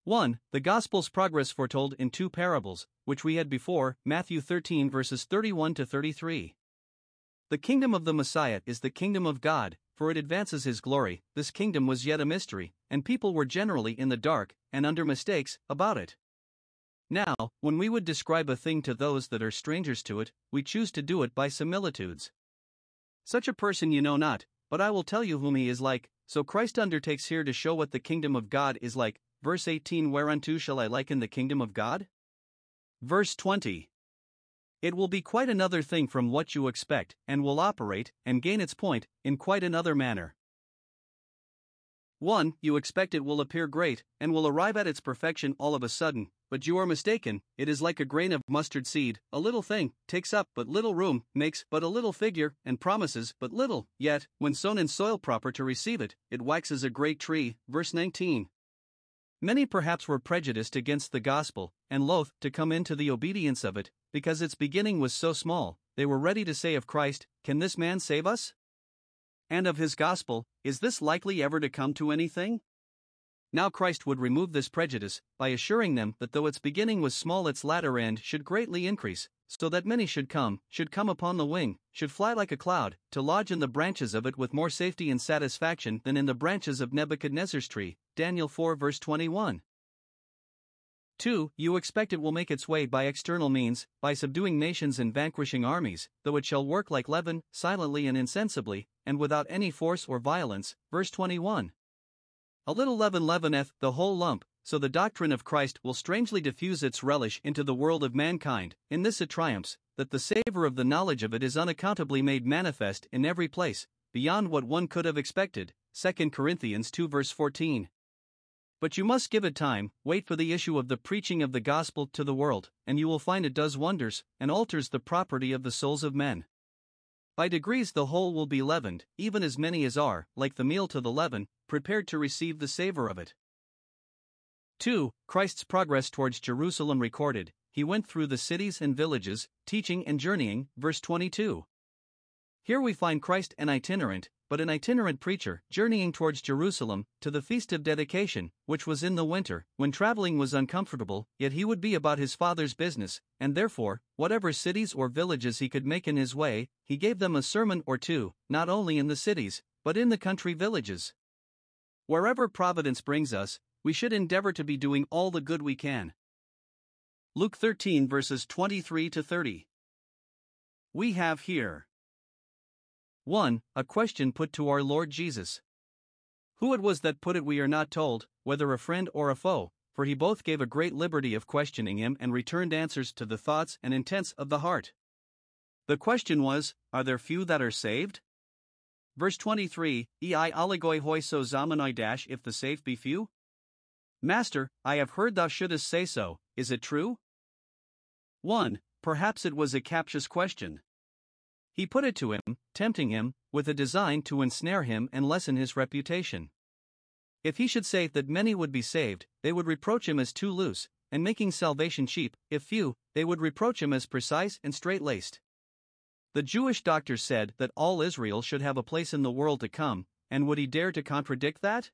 1. The Gospel's progress foretold in two parables, which we had before, Matthew 13 verses 31 to 33. The kingdom of the Messiah is the kingdom of God, for it advances his glory. This kingdom was yet a mystery, and people were generally in the dark, and under mistakes, about it. Now, when we would describe a thing to those that are strangers to it, we choose to do it by similitudes. Such a person you know not, but I will tell you whom he is like. So Christ undertakes here to show what the kingdom of God is like. Verse 18 Whereunto shall I liken the kingdom of God? Verse 20 It will be quite another thing from what you expect, and will operate, and gain its point, in quite another manner. 1. You expect it will appear great, and will arrive at its perfection all of a sudden, but you are mistaken, it is like a grain of mustard seed, a little thing, takes up but little room, makes but a little figure, and promises but little, yet, when sown in soil proper to receive it, it waxes a great tree. Verse 19. Many perhaps were prejudiced against the gospel, and loath to come into the obedience of it, because its beginning was so small, they were ready to say of Christ, Can this man save us? And of his gospel, Is this likely ever to come to anything? Now Christ would remove this prejudice by assuring them that though its beginning was small, its latter end should greatly increase, so that many should come, should come upon the wing, should fly like a cloud, to lodge in the branches of it with more safety and satisfaction than in the branches of Nebuchadnezzar's tree. Daniel 4 verse 21. 2. You expect it will make its way by external means, by subduing nations and vanquishing armies, though it shall work like leaven, silently and insensibly, and without any force or violence. Verse 21. A little leaven leaveneth the whole lump, so the doctrine of Christ will strangely diffuse its relish into the world of mankind. In this it triumphs, that the savor of the knowledge of it is unaccountably made manifest in every place, beyond what one could have expected. 2 Corinthians 2 verse 14. But you must give it time, wait for the issue of the preaching of the gospel to the world, and you will find it does wonders, and alters the property of the souls of men. By degrees the whole will be leavened, even as many as are, like the meal to the leaven, prepared to receive the savor of it. 2. Christ's progress towards Jerusalem recorded. He went through the cities and villages, teaching and journeying. Verse 22. Here we find Christ an itinerant, but an itinerant preacher, journeying towards Jerusalem, to the feast of dedication, which was in the winter, when traveling was uncomfortable, yet he would be about his father's business, and therefore, whatever cities or villages he could make in his way, he gave them a sermon or two, not only in the cities, but in the country villages. Wherever providence brings us, we should endeavor to be doing all the good we can. Luke 13 verses 23 to 30. We have here 1. A question put to our Lord Jesus. Who it was that put it, we are not told, whether a friend or a foe, for he both gave a great liberty of questioning him and returned answers to the thoughts and intents of the heart. The question was, Are there few that are saved? Verse 23 Ei oligoi hoi sozomenoi dash if the saved be few? Master, I have heard thou shouldest say so, is it true? 1. Perhaps it was a captious question. He put it to him, tempting him, with a design to ensnare him and lessen his reputation. If he should say that many would be saved, they would reproach him as too loose, and making salvation cheap, if few, they would reproach him as precise and straight laced. The Jewish doctors said that all Israel should have a place in the world to come, and would he dare to contradict that?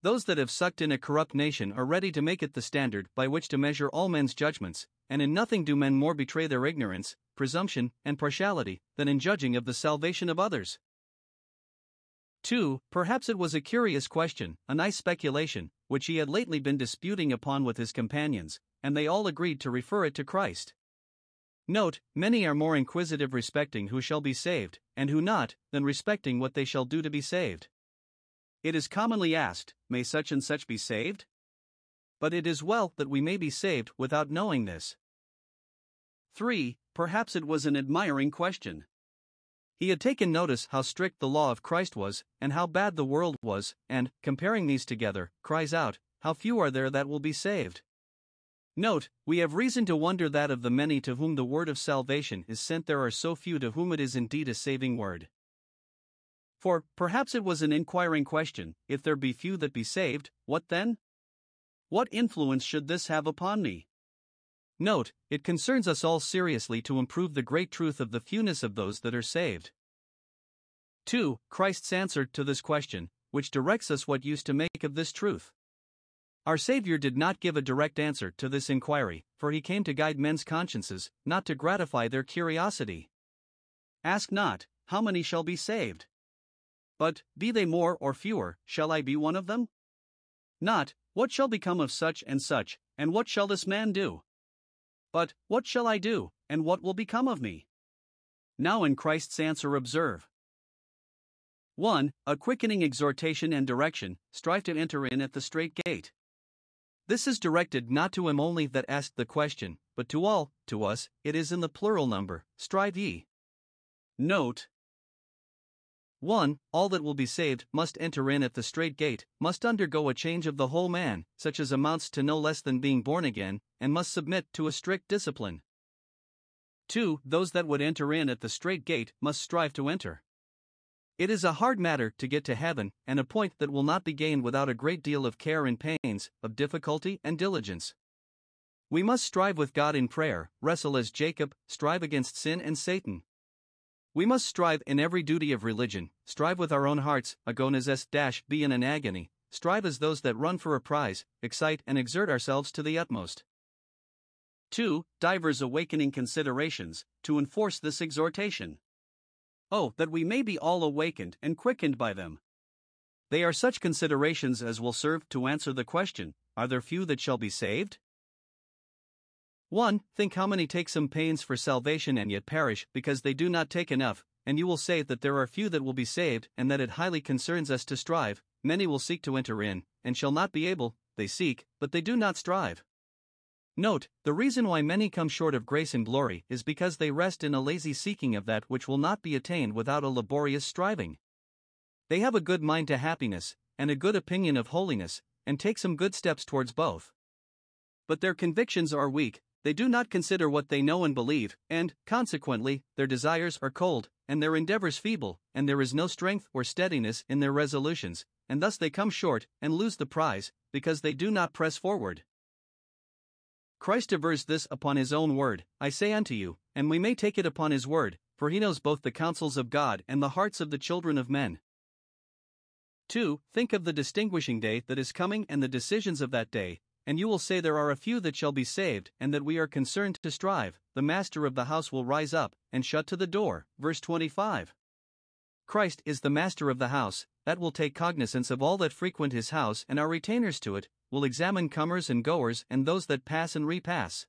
Those that have sucked in a corrupt nation are ready to make it the standard by which to measure all men's judgments, and in nothing do men more betray their ignorance, presumption, and partiality, than in judging of the salvation of others. 2. Perhaps it was a curious question, a nice speculation, which he had lately been disputing upon with his companions, and they all agreed to refer it to Christ. Note, many are more inquisitive respecting who shall be saved, and who not, than respecting what they shall do to be saved. It is commonly asked, May such and such be saved? But it is well that we may be saved without knowing this. 3. Perhaps it was an admiring question. He had taken notice how strict the law of Christ was, and how bad the world was, and, comparing these together, cries out, How few are there that will be saved? Note, we have reason to wonder that of the many to whom the word of salvation is sent, there are so few to whom it is indeed a saving word. For, perhaps it was an inquiring question if there be few that be saved, what then? What influence should this have upon me? Note, it concerns us all seriously to improve the great truth of the fewness of those that are saved. 2. Christ's answer to this question, which directs us what use to make of this truth. Our Savior did not give a direct answer to this inquiry, for he came to guide men's consciences, not to gratify their curiosity. Ask not, How many shall be saved? But, be they more or fewer, shall I be one of them? Not, What shall become of such and such, and what shall this man do? But, what shall I do, and what will become of me? Now in Christ's answer observe 1. A quickening exhortation and direction, strive to enter in at the strait gate. This is directed not to him only that asked the question, but to all, to us, it is in the plural number, strive ye. Note 1. All that will be saved must enter in at the strait gate, must undergo a change of the whole man, such as amounts to no less than being born again, and must submit to a strict discipline. 2. Those that would enter in at the strait gate must strive to enter. It is a hard matter to get to heaven, and a point that will not be gained without a great deal of care and pains, of difficulty and diligence. We must strive with God in prayer, wrestle as Jacob, strive against sin and Satan. We must strive in every duty of religion, strive with our own hearts, agones be in an agony, strive as those that run for a prize, excite and exert ourselves to the utmost. 2. Divers awakening considerations, to enforce this exhortation. Oh, that we may be all awakened and quickened by them. They are such considerations as will serve to answer the question Are there few that shall be saved? 1. Think how many take some pains for salvation and yet perish because they do not take enough, and you will say that there are few that will be saved, and that it highly concerns us to strive. Many will seek to enter in, and shall not be able, they seek, but they do not strive. Note, the reason why many come short of grace and glory is because they rest in a lazy seeking of that which will not be attained without a laborious striving. They have a good mind to happiness, and a good opinion of holiness, and take some good steps towards both. But their convictions are weak, they do not consider what they know and believe, and, consequently, their desires are cold, and their endeavors feeble, and there is no strength or steadiness in their resolutions, and thus they come short and lose the prize, because they do not press forward. Christ avers this upon his own word, I say unto you, and we may take it upon his word, for he knows both the counsels of God and the hearts of the children of men. 2. Think of the distinguishing day that is coming and the decisions of that day, and you will say there are a few that shall be saved, and that we are concerned to strive. The master of the house will rise up and shut to the door. Verse 25. Christ is the master of the house, that will take cognizance of all that frequent his house and are retainers to it, will examine comers and goers and those that pass and repass.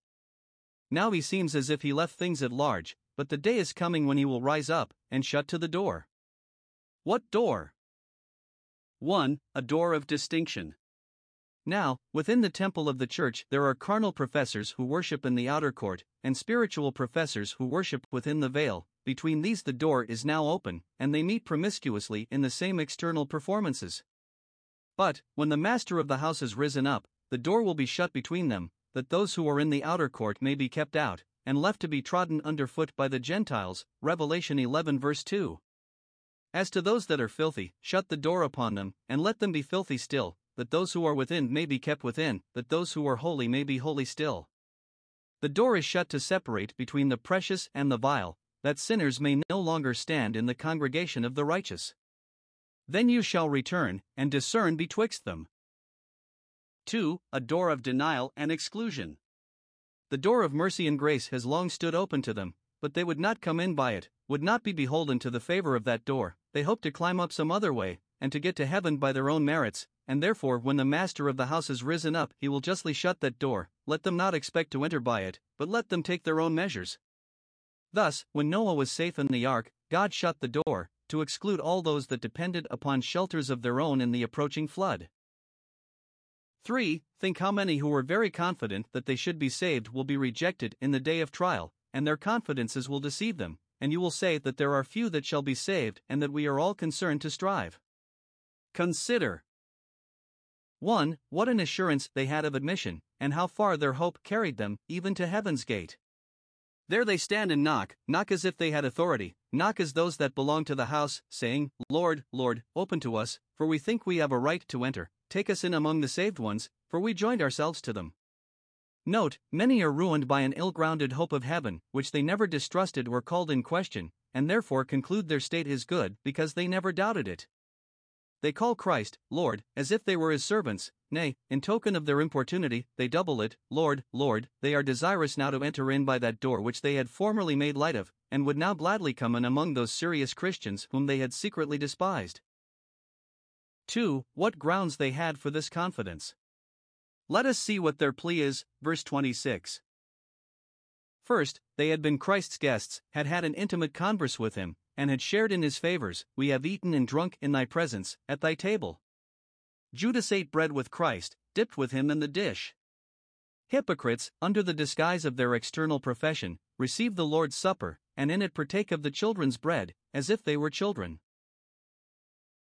Now he seems as if he left things at large, but the day is coming when he will rise up and shut to the door. What door? 1. A door of distinction. Now, within the temple of the church, there are carnal professors who worship in the outer court, and spiritual professors who worship within the veil. Between these, the door is now open, and they meet promiscuously in the same external performances. But, when the master of the house is risen up, the door will be shut between them, that those who are in the outer court may be kept out, and left to be trodden under foot by the Gentiles. Revelation 11, verse 2. As to those that are filthy, shut the door upon them, and let them be filthy still, that those who are within may be kept within, that those who are holy may be holy still. The door is shut to separate between the precious and the vile, that sinners may no longer stand in the congregation of the righteous. Then you shall return, and discern betwixt them. 2. A door of denial and exclusion. The door of mercy and grace has long stood open to them, but they would not come in by it, would not be beholden to the favor of that door, they hope to climb up some other way, and to get to heaven by their own merits, and therefore when the master of the house is risen up, he will justly shut that door, let them not expect to enter by it, but let them take their own measures. Thus, when Noah was safe in the ark, God shut the door, to exclude all those that depended upon shelters of their own in the approaching flood. 3. Think how many who were very confident that they should be saved will be rejected in the day of trial, and their confidences will deceive them, and you will say that there are few that shall be saved and that we are all concerned to strive. Consider 1. What an assurance they had of admission, and how far their hope carried them, even to heaven's gate. There they stand and knock, knock as if they had authority, knock as those that belong to the house, saying, Lord, Lord, open to us, for we think we have a right to enter, take us in among the saved ones, for we joined ourselves to them. Note, many are ruined by an ill grounded hope of heaven, which they never distrusted or called in question, and therefore conclude their state is good because they never doubted it. They call Christ, Lord, as if they were his servants, nay, in token of their importunity, they double it, Lord, Lord, they are desirous now to enter in by that door which they had formerly made light of, and would now gladly come in among those serious Christians whom they had secretly despised. 2. What grounds they had for this confidence. Let us see what their plea is, verse 26. First, they had been Christ's guests, had had an intimate converse with him, and had shared in his favors, we have eaten and drunk in thy presence, at thy table. Judas ate bread with Christ, dipped with him in the dish. Hypocrites, under the disguise of their external profession, receive the Lord's Supper, and in it partake of the children's bread, as if they were children.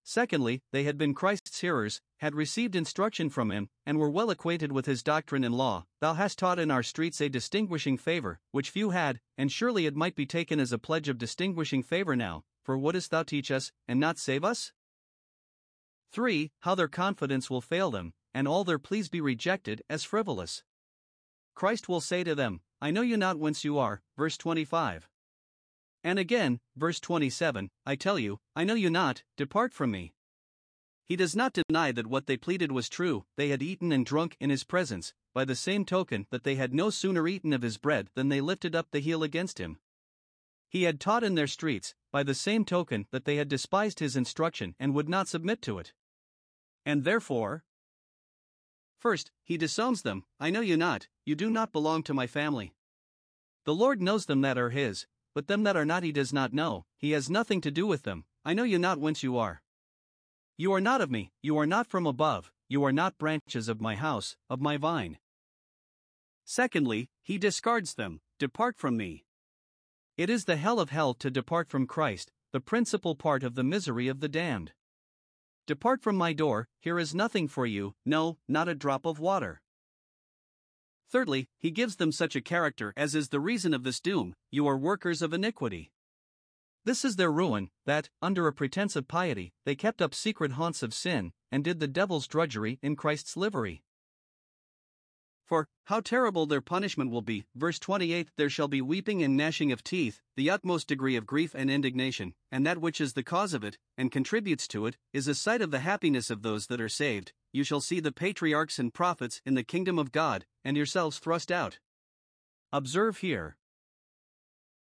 Secondly, they had been Christ's hearers, had received instruction from him, and were well acquainted with his doctrine and law. Thou hast taught in our streets a distinguishing favor, which few had, and surely it might be taken as a pledge of distinguishing favor now, for wouldst thou teach us, and not save us? 3. How their confidence will fail them, and all their pleas be rejected as frivolous. Christ will say to them, I know you not whence you are, verse 25. And again, verse 27 I tell you, I know you not, depart from me. He does not deny that what they pleaded was true, they had eaten and drunk in his presence, by the same token that they had no sooner eaten of his bread than they lifted up the heel against him. He had taught in their streets, by the same token that they had despised his instruction and would not submit to it. And therefore, First, he disowns them I know you not, you do not belong to my family. The Lord knows them that are his, but them that are not he does not know, he has nothing to do with them, I know you not whence you are. You are not of me, you are not from above, you are not branches of my house, of my vine. Secondly, he discards them, depart from me. It is the hell of hell to depart from Christ, the principal part of the misery of the damned. Depart from my door, here is nothing for you, no, not a drop of water. Thirdly, he gives them such a character as is the reason of this doom you are workers of iniquity. This is their ruin, that, under a pretense of piety, they kept up secret haunts of sin, and did the devil's drudgery in Christ's livery. For, how terrible their punishment will be. Verse 28 There shall be weeping and gnashing of teeth, the utmost degree of grief and indignation, and that which is the cause of it, and contributes to it, is a sight of the happiness of those that are saved. You shall see the patriarchs and prophets in the kingdom of God, and yourselves thrust out. Observe here.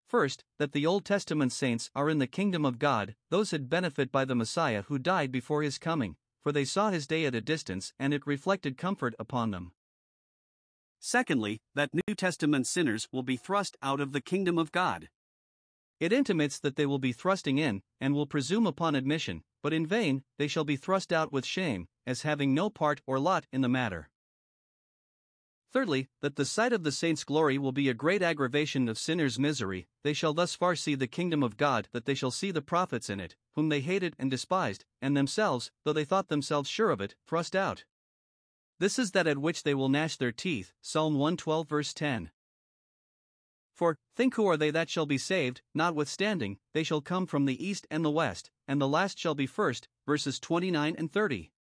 First, that the Old Testament saints are in the kingdom of God, those that benefit by the Messiah who died before his coming, for they saw his day at a distance and it reflected comfort upon them. Secondly, that New Testament sinners will be thrust out of the kingdom of God. It intimates that they will be thrusting in, and will presume upon admission, but in vain, they shall be thrust out with shame, as having no part or lot in the matter. Thirdly, that the sight of the saints' glory will be a great aggravation of sinners' misery, they shall thus far see the kingdom of God that they shall see the prophets in it, whom they hated and despised, and themselves, though they thought themselves sure of it, thrust out. This is that at which they will gnash their teeth. Psalm 112, verse 10. For, think who are they that shall be saved, notwithstanding, they shall come from the east and the west, and the last shall be first. Verses 29 and 30.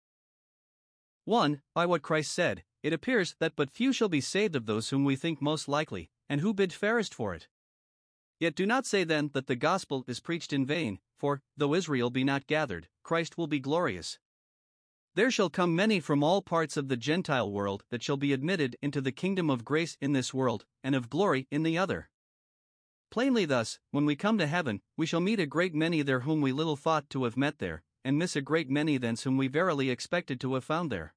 1. By what Christ said, it appears that but few shall be saved of those whom we think most likely, and who bid fairest for it. Yet do not say then that the gospel is preached in vain, for, though Israel be not gathered, Christ will be glorious. There shall come many from all parts of the Gentile world that shall be admitted into the kingdom of grace in this world, and of glory in the other. Plainly, thus, when we come to heaven, we shall meet a great many there whom we little thought to have met there, and miss a great many thence whom we verily expected to have found there.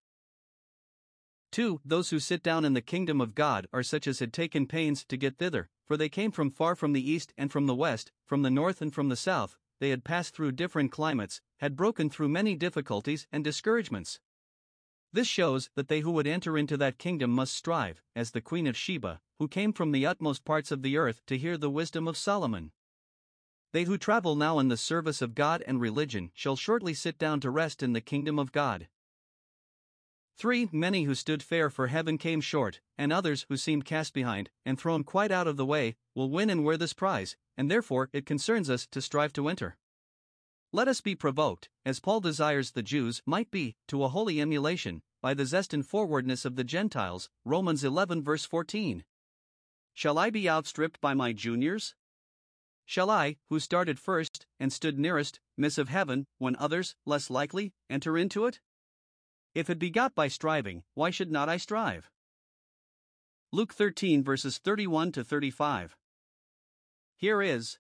2. Those who sit down in the kingdom of God are such as had taken pains to get thither, for they came from far from the east and from the west, from the north and from the south, they had passed through different climates, had broken through many difficulties and discouragements. This shows that they who would enter into that kingdom must strive, as the Queen of Sheba, who came from the utmost parts of the earth to hear the wisdom of Solomon. They who travel now in the service of God and religion shall shortly sit down to rest in the kingdom of God. 3. Many who stood fair for heaven came short, and others who seemed cast behind, and thrown quite out of the way, will win and wear this prize, and therefore it concerns us to strive to enter. Let us be provoked, as Paul desires the Jews might be, to a holy emulation, by the zest and forwardness of the Gentiles. Romans 11, verse 14. Shall I be outstripped by my juniors? Shall I, who started first, and stood nearest, miss of heaven, when others, less likely, enter into it? If it be got by striving, why should not I strive? Luke 13 verses 31 to 35. Here is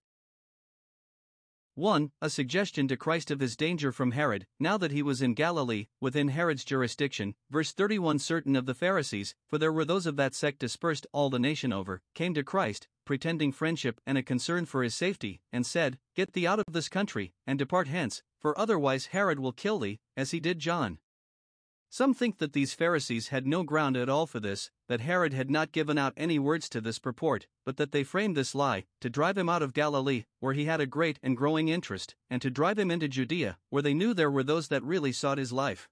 1. A suggestion to Christ of his danger from Herod, now that he was in Galilee, within Herod's jurisdiction. Verse 31 Certain of the Pharisees, for there were those of that sect dispersed all the nation over, came to Christ, pretending friendship and a concern for his safety, and said, Get thee out of this country, and depart hence, for otherwise Herod will kill thee, as he did John. Some think that these Pharisees had no ground at all for this, that Herod had not given out any words to this purport, but that they framed this lie, to drive him out of Galilee, where he had a great and growing interest, and to drive him into Judea, where they knew there were those that really sought his life.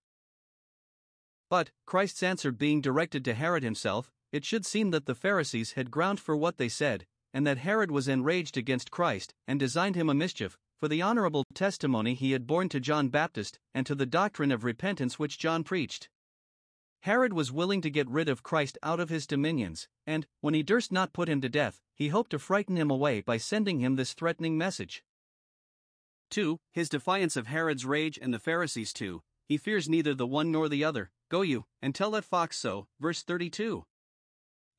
But, Christ's answer being directed to Herod himself, it should seem that the Pharisees had ground for what they said, and that Herod was enraged against Christ, and designed him a mischief, for the honorable testimony he had borne to John Baptist, and to the doctrine of repentance which John preached. Herod was willing to get rid of Christ out of his dominions, and, when he durst not put him to death, he hoped to frighten him away by sending him this threatening message. 2. His defiance of Herod's rage and the Pharisees too. He fears neither the one nor the other. Go you, and tell that fox so. Verse 32.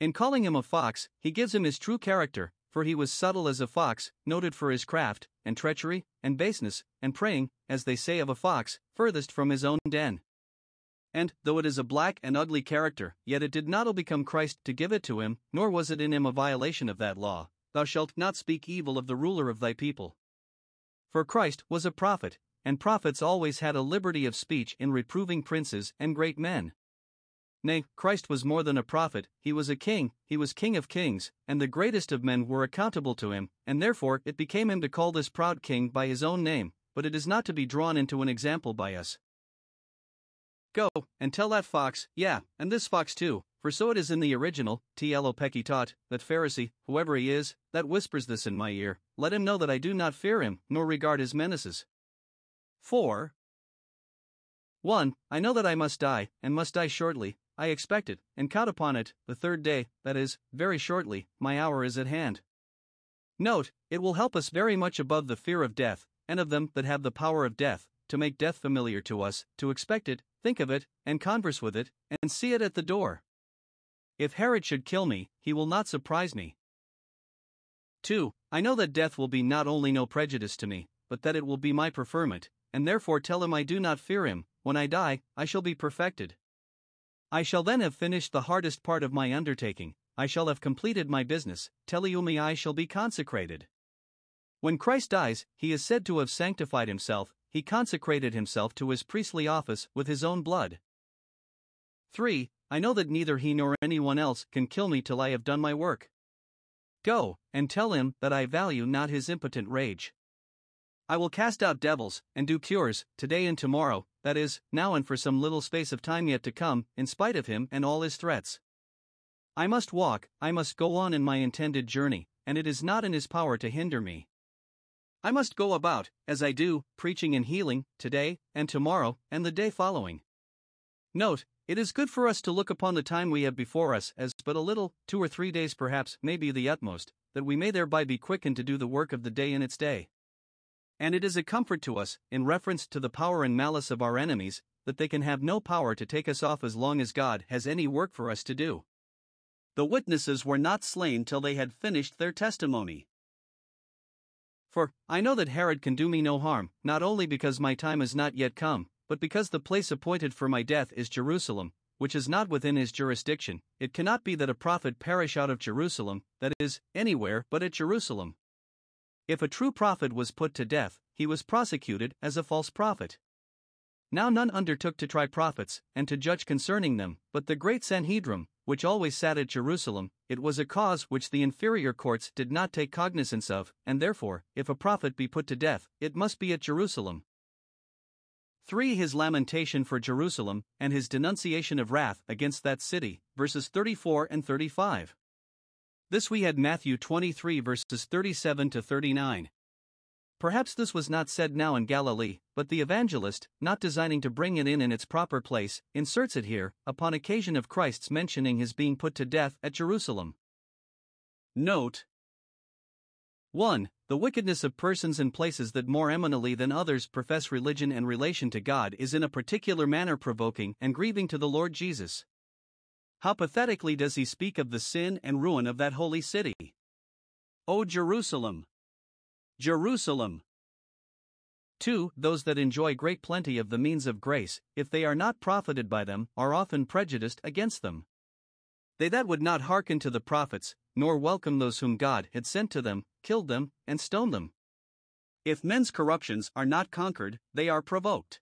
In calling him a fox, he gives him his true character, for he was subtle as a fox, noted for his craft, and treachery, and baseness, and preying, as they say of a fox, furthest from his own den. And, though it is a black and ugly character, yet it did not become Christ to give it to him, nor was it in him a violation of that law Thou shalt not speak evil of the ruler of thy people. For Christ was a prophet, and prophets always had a liberty of speech in reproving princes and great men. Nay, Christ was more than a prophet, he was a king, he was King of kings, and the greatest of men were accountable to him, and therefore it became him to call this proud king by his own name, but it is not to be drawn into an example by us. Go, and tell that fox, yeah, and this fox too, for so it is in the original, Tlo taught, that Pharisee, whoever he is, that whispers this in my ear, let him know that I do not fear him, nor regard his menaces. 4. 1. I know that I must die, and must die shortly, I expect it, and count upon it, the third day, that is, very shortly, my hour is at hand. Note, it will help us very much above the fear of death, and of them that have the power of death, to make death familiar to us, to expect it, think of it, and converse with it, and see it at the door. If Herod should kill me, he will not surprise me. 2. I know that death will be not only no prejudice to me, but that it will be my preferment, and therefore tell him I do not fear him, when I die, I shall be perfected. I shall then have finished the hardest part of my undertaking, I shall have completed my business, teleioumai I shall be consecrated. When Christ dies, he is said to have sanctified himself, he consecrated himself to his priestly office with his own blood. 3. I know that neither he nor anyone else can kill me till I have done my work. Go, and tell him that I value not his impotent rage. I will cast out devils, and do cures, today and tomorrow, that is, now and for some little space of time yet to come, in spite of him and all his threats. I must walk, I must go on in my intended journey, and it is not in his power to hinder me. I must go about, as I do, preaching and healing, today, and tomorrow, and the day following. Note, it is good for us to look upon the time we have before us as but a little, two or three days perhaps, may be the utmost, that we may thereby be quickened to do the work of the day in its day. And it is a comfort to us, in reference to the power and malice of our enemies, that they can have no power to take us off as long as God has any work for us to do. The witnesses were not slain till they had finished their testimony. For, I know that Herod can do me no harm, not only because my time is not yet come, but because the place appointed for my death is Jerusalem, which is not within his jurisdiction, it cannot be that a prophet perish out of Jerusalem, that is, anywhere but at Jerusalem. If a true prophet was put to death, he was prosecuted as a false prophet. Now none undertook to try prophets, and to judge concerning them, but the great Sanhedrim, which always sat at Jerusalem, it was a cause which the inferior courts did not take cognizance of, and therefore, if a prophet be put to death, it must be at Jerusalem. 3. His lamentation for Jerusalem, and his denunciation of wrath against that city, verses 34 and 35. This we had Matthew 23 verses 37 to 39. Perhaps this was not said now in Galilee, but the evangelist, not designing to bring it in in its proper place, inserts it here, upon occasion of Christ's mentioning his being put to death at Jerusalem. Note 1. The wickedness of persons and places that more eminently than others profess religion and relation to God is in a particular manner provoking and grieving to the Lord Jesus. How pathetically does he speak of the sin and ruin of that holy city! O Jerusalem! Jerusalem. 2. Those that enjoy great plenty of the means of grace, if they are not profited by them, are often prejudiced against them. They that would not hearken to the prophets, nor welcome those whom God had sent to them, killed them, and stoned them. If men's corruptions are not conquered, they are provoked.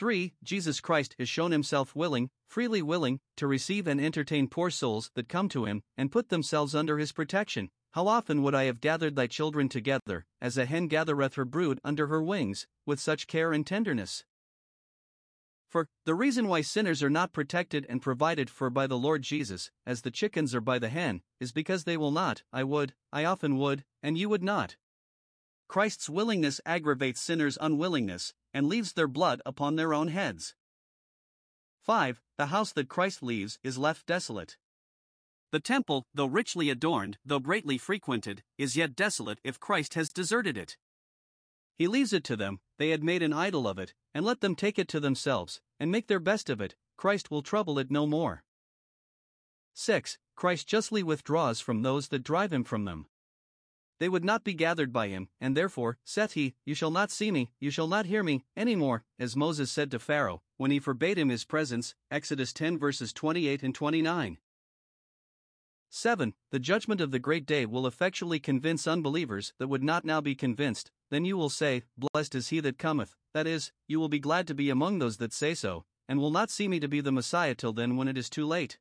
3. Jesus Christ has shown himself willing, freely willing, to receive and entertain poor souls that come to him, and put themselves under his protection, how often would I have gathered thy children together, as a hen gathereth her brood under her wings, with such care and tenderness? For, the reason why sinners are not protected and provided for by the Lord Jesus, as the chickens are by the hen, is because they will not, I would, I often would, and you would not. Christ's willingness aggravates sinners' unwillingness, and leaves their blood upon their own heads. 5. The house that Christ leaves is left desolate. The temple, though richly adorned, though greatly frequented, is yet desolate if Christ has deserted it. He leaves it to them, they had made an idol of it, and let them take it to themselves, and make their best of it, Christ will trouble it no more. 6. Christ justly withdraws from those that drive him from them. They would not be gathered by him, and therefore, saith he, You shall not see me, you shall not hear me, any more, as Moses said to Pharaoh, when he forbade him his presence, Exodus 10 verses 28 and 29. 7. The judgment of the great day will effectually convince unbelievers that would not now be convinced. Then you will say, Blessed is he that cometh, that is, you will be glad to be among those that say so, and will not see me to be the Messiah till then when it is too late.